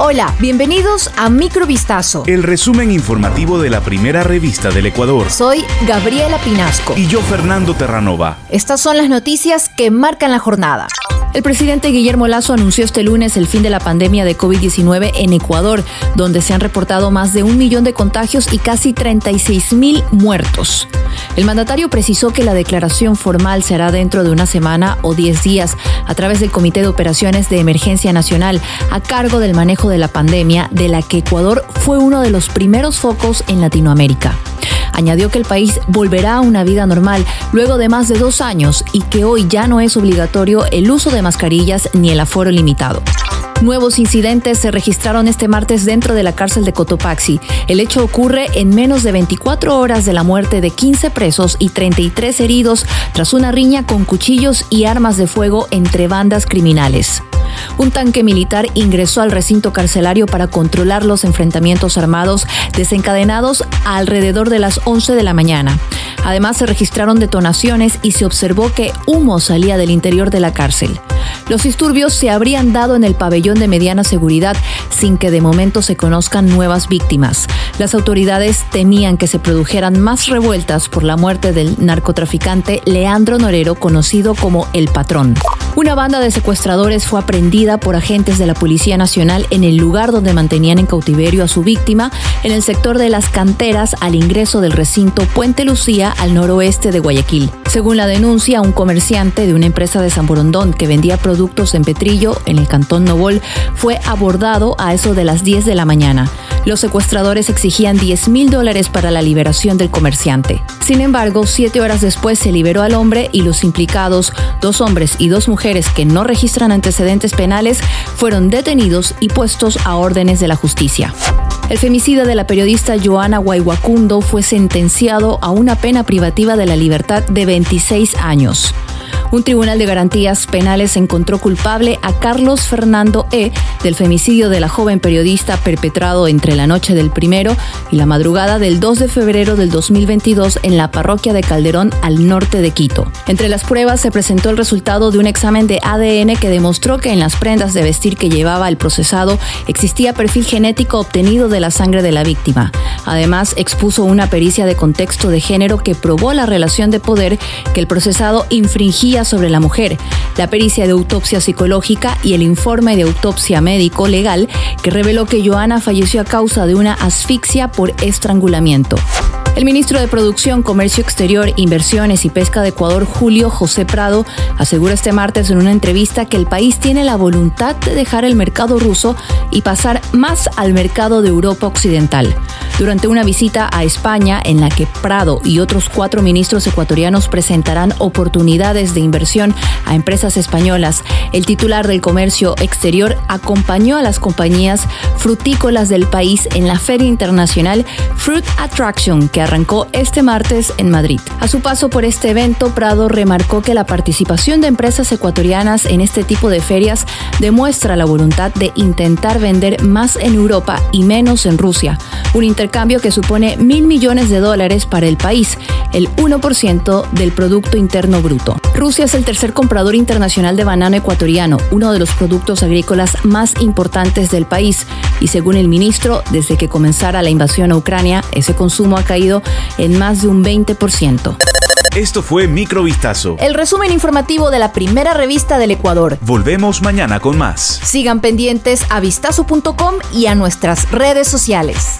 Hola, bienvenidos a Microvistazo. El resumen informativo de la primera revista del Ecuador. Soy Gabriela Pinasco. Y yo, Fernando Terranova. Estas son las noticias que marcan la jornada. El presidente Guillermo Lazo anunció este lunes el fin de la pandemia de COVID-19 en Ecuador, donde se han reportado más de un millón de contagios y casi 36 mil muertos. El mandatario precisó que la declaración formal será dentro de una semana o 10 días a través del Comité de Operaciones de Emergencia Nacional a cargo del manejo de la pandemia, de la que Ecuador fue uno de los primeros focos en Latinoamérica. Añadió que el país volverá a una vida normal luego de más de dos años y que hoy ya no es obligatorio el uso de mascarillas ni el aforo limitado. Nuevos incidentes se registraron este martes dentro de la cárcel de Cotopaxi. El hecho ocurre en menos de 24 horas de la muerte de 15 presos y 33 heridos tras una riña con cuchillos y armas de fuego entre bandas criminales. Un tanque militar ingresó al recinto carcelario para controlar los enfrentamientos armados desencadenados alrededor de las 11 de la mañana. Además, se registraron detonaciones y se observó que humo salía del interior de la cárcel. Los disturbios se habrían dado en el pabellón de mediana seguridad sin que de momento se conozcan nuevas víctimas. Las autoridades temían que se produjeran más revueltas por la muerte del narcotraficante Leandro Norero, conocido como El Patrón. Una banda de secuestradores fue aprendida por agentes de la Policía Nacional en el lugar donde mantenían en cautiverio a su víctima, en el sector de las canteras al ingreso del recinto Puente Lucía al noroeste de Guayaquil. Según la denuncia, un comerciante de una empresa de San Borondón que vendía productos en Petrillo, en el cantón Nobol, fue abordado a eso de las 10 de la mañana. Los secuestradores exigían 10 mil dólares para la liberación del comerciante. Sin embargo, siete horas después se liberó al hombre y los implicados, dos hombres y dos mujeres que no registran antecedentes penales, fueron detenidos y puestos a órdenes de la justicia. El femicida de la periodista Joana Guaywacundo fue sentenciado a una pena privativa de la libertad de 26 años. Un tribunal de garantías penales encontró culpable a Carlos Fernando E. del femicidio de la joven periodista perpetrado entre la noche del primero y la madrugada del 2 de febrero del 2022 en la parroquia de Calderón al norte de Quito. Entre las pruebas se presentó el resultado de un examen de ADN que demostró que en las prendas de vestir que llevaba el procesado existía perfil genético obtenido de la sangre de la víctima. Además, expuso una pericia de contexto de género que probó la relación de poder que el procesado infringía sobre la mujer, la pericia de autopsia psicológica y el informe de autopsia médico legal que reveló que Joana falleció a causa de una asfixia por estrangulamiento. El ministro de Producción, Comercio Exterior, Inversiones y Pesca de Ecuador, Julio José Prado, aseguró este martes en una entrevista que el país tiene la voluntad de dejar el mercado ruso y pasar más al mercado de Europa Occidental. Durante una visita a España en la que Prado y otros cuatro ministros ecuatorianos presentarán oportunidades de inversión a empresas españolas, el titular del Comercio Exterior acompañó a las compañías frutícolas del país en la Feria Internacional Fruit Attraction que arrancó este martes en Madrid. A su paso por este evento, Prado remarcó que la participación de empresas ecuatorianas en este tipo de ferias demuestra la voluntad de intentar vender más en Europa y menos en Rusia, un intercambio que supone mil millones de dólares para el país, el 1% del Producto Interno Bruto. Rusia es el tercer comprador internacional de banano ecuatoriano, uno de los productos agrícolas más importantes del país, y según el ministro, desde que comenzara la invasión a Ucrania, ese consumo ha caído en más de un 20%. Esto fue Microvistazo. El resumen informativo de la primera revista del Ecuador. Volvemos mañana con más. Sigan pendientes a vistazo.com y a nuestras redes sociales.